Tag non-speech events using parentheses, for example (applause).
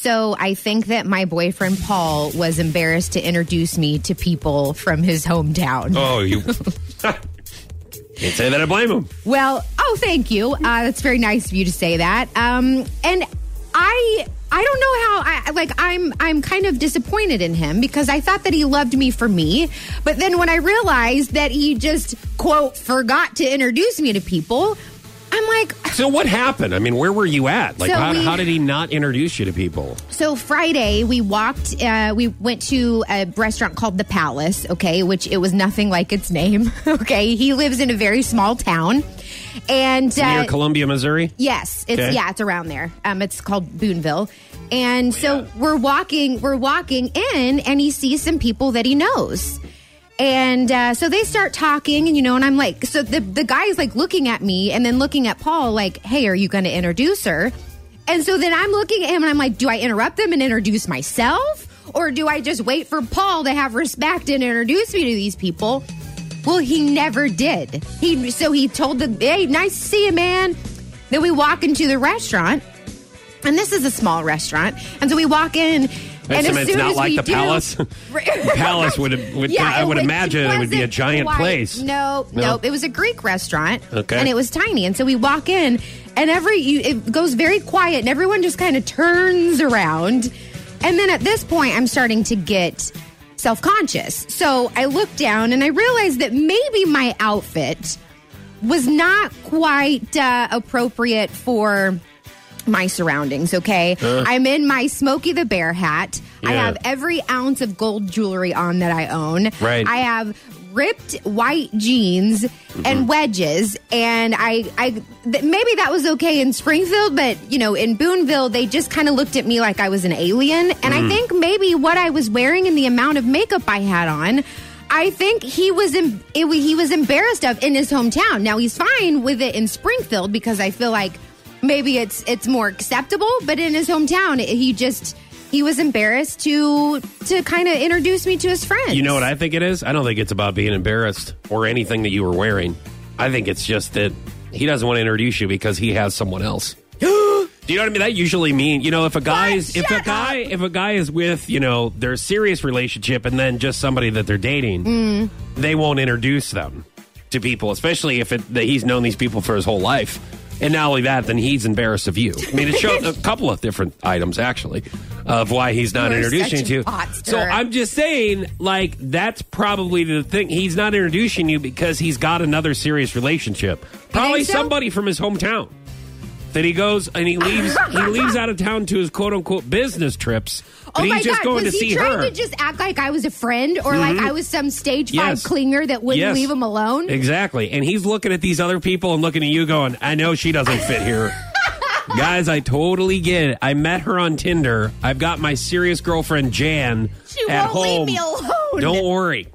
So I think that my boyfriend Paul was embarrassed to introduce me to people from his hometown. Oh, you. (laughs) Can't say that I blame him. Well, oh, thank you. Uh, that's very nice of you to say that. Um, and I, I don't know how. I like. I'm, I'm kind of disappointed in him because I thought that he loved me for me, but then when I realized that he just quote forgot to introduce me to people, like, So what happened? I mean, where were you at? Like, So how, we- how did he not introduce you to people? So Friday we walked. Uh, we went to a restaurant called the Palace. Okay, which it was nothing like its name. (laughs) Okay, he lives in a very small town, and Near uh, Columbia, Missouri. yes, it's Okay. yeah, it's around there. Um, it's called Boonville, and so we're walking. We're walking in, and he sees some people that he knows. And uh, so they start talking, and you know, and I'm like, so the the guy is like looking at me, and then looking at Paul, like, "Hey, are you going to introduce her?" And so then I'm looking at him, and I'm like, "Do I interrupt them and introduce myself, or do I just wait for Paul to have respect and introduce me to these people?" Well, he never did. He so he told the, "Hey, nice to see you, man." Then we walk into the restaurant, and this is a small restaurant, and so we walk in. And It's, as it's soon not as like we the do- palace. (laughs) The palace would, would I would it imagine it would be a giant quite- place. No, No? no, it was a Greek restaurant, Okay. and it was tiny. And so we walk in, and every you, it goes very quiet, and everyone just kind of turns around. And then at this point, I'm starting to get self conscious. So I look down, and I realize that maybe my outfit was not quite uh, appropriate for my surroundings, okay? I'm in my Smokey the Bear hat. I have every ounce of gold jewelry on that I own. Right. I have ripped white jeans Mm-hmm. and wedges and I I th- maybe that was okay in Springfield but you know in Boonville they just kind of looked at me like I was an alien and Mm. I think maybe what I was wearing and the amount of makeup I had on I think he was em- it, he was embarrassed of in his hometown. Now he's fine with it in Springfield because I feel like maybe it's it's more acceptable, but in his hometown he just he was embarrassed to to kind of introduce me to his friends. You know what I think it is? I don't think it's about being embarrassed or anything that you were wearing. I think it's just that he doesn't want to introduce you because he has someone else. (gasps) Do you know what I mean? That usually mean you know if a guy's if a guy if a guy is with you know their serious relationship and then just somebody that they're dating, Mm. they won't introduce them to people, especially if it, that he's known these people for his whole life. And not only that, then he's embarrassed of you. I mean, it showed a couple of different items actually of why he's not You're introducing you to. So. I'm just saying, like, that's probably the thing. He's not introducing you because he's got another serious relationship. Probably so? somebody from his hometown that he goes and he leaves. he (laughs) leaves out of town to his quote unquote business trips, but Oh my he's just God, going was to he see trying her. Mm-hmm. to just act like I was a friend or like I was some stage five Yes. clinger that wouldn't Yes. leave him alone? Exactly. And he's looking at these other people and looking at you going, I know she doesn't fit here. (laughs) Guys, I totally get it. I met her on Tinder. I've got my serious girlfriend Jan She at won't leave home. me alone. Don't worry.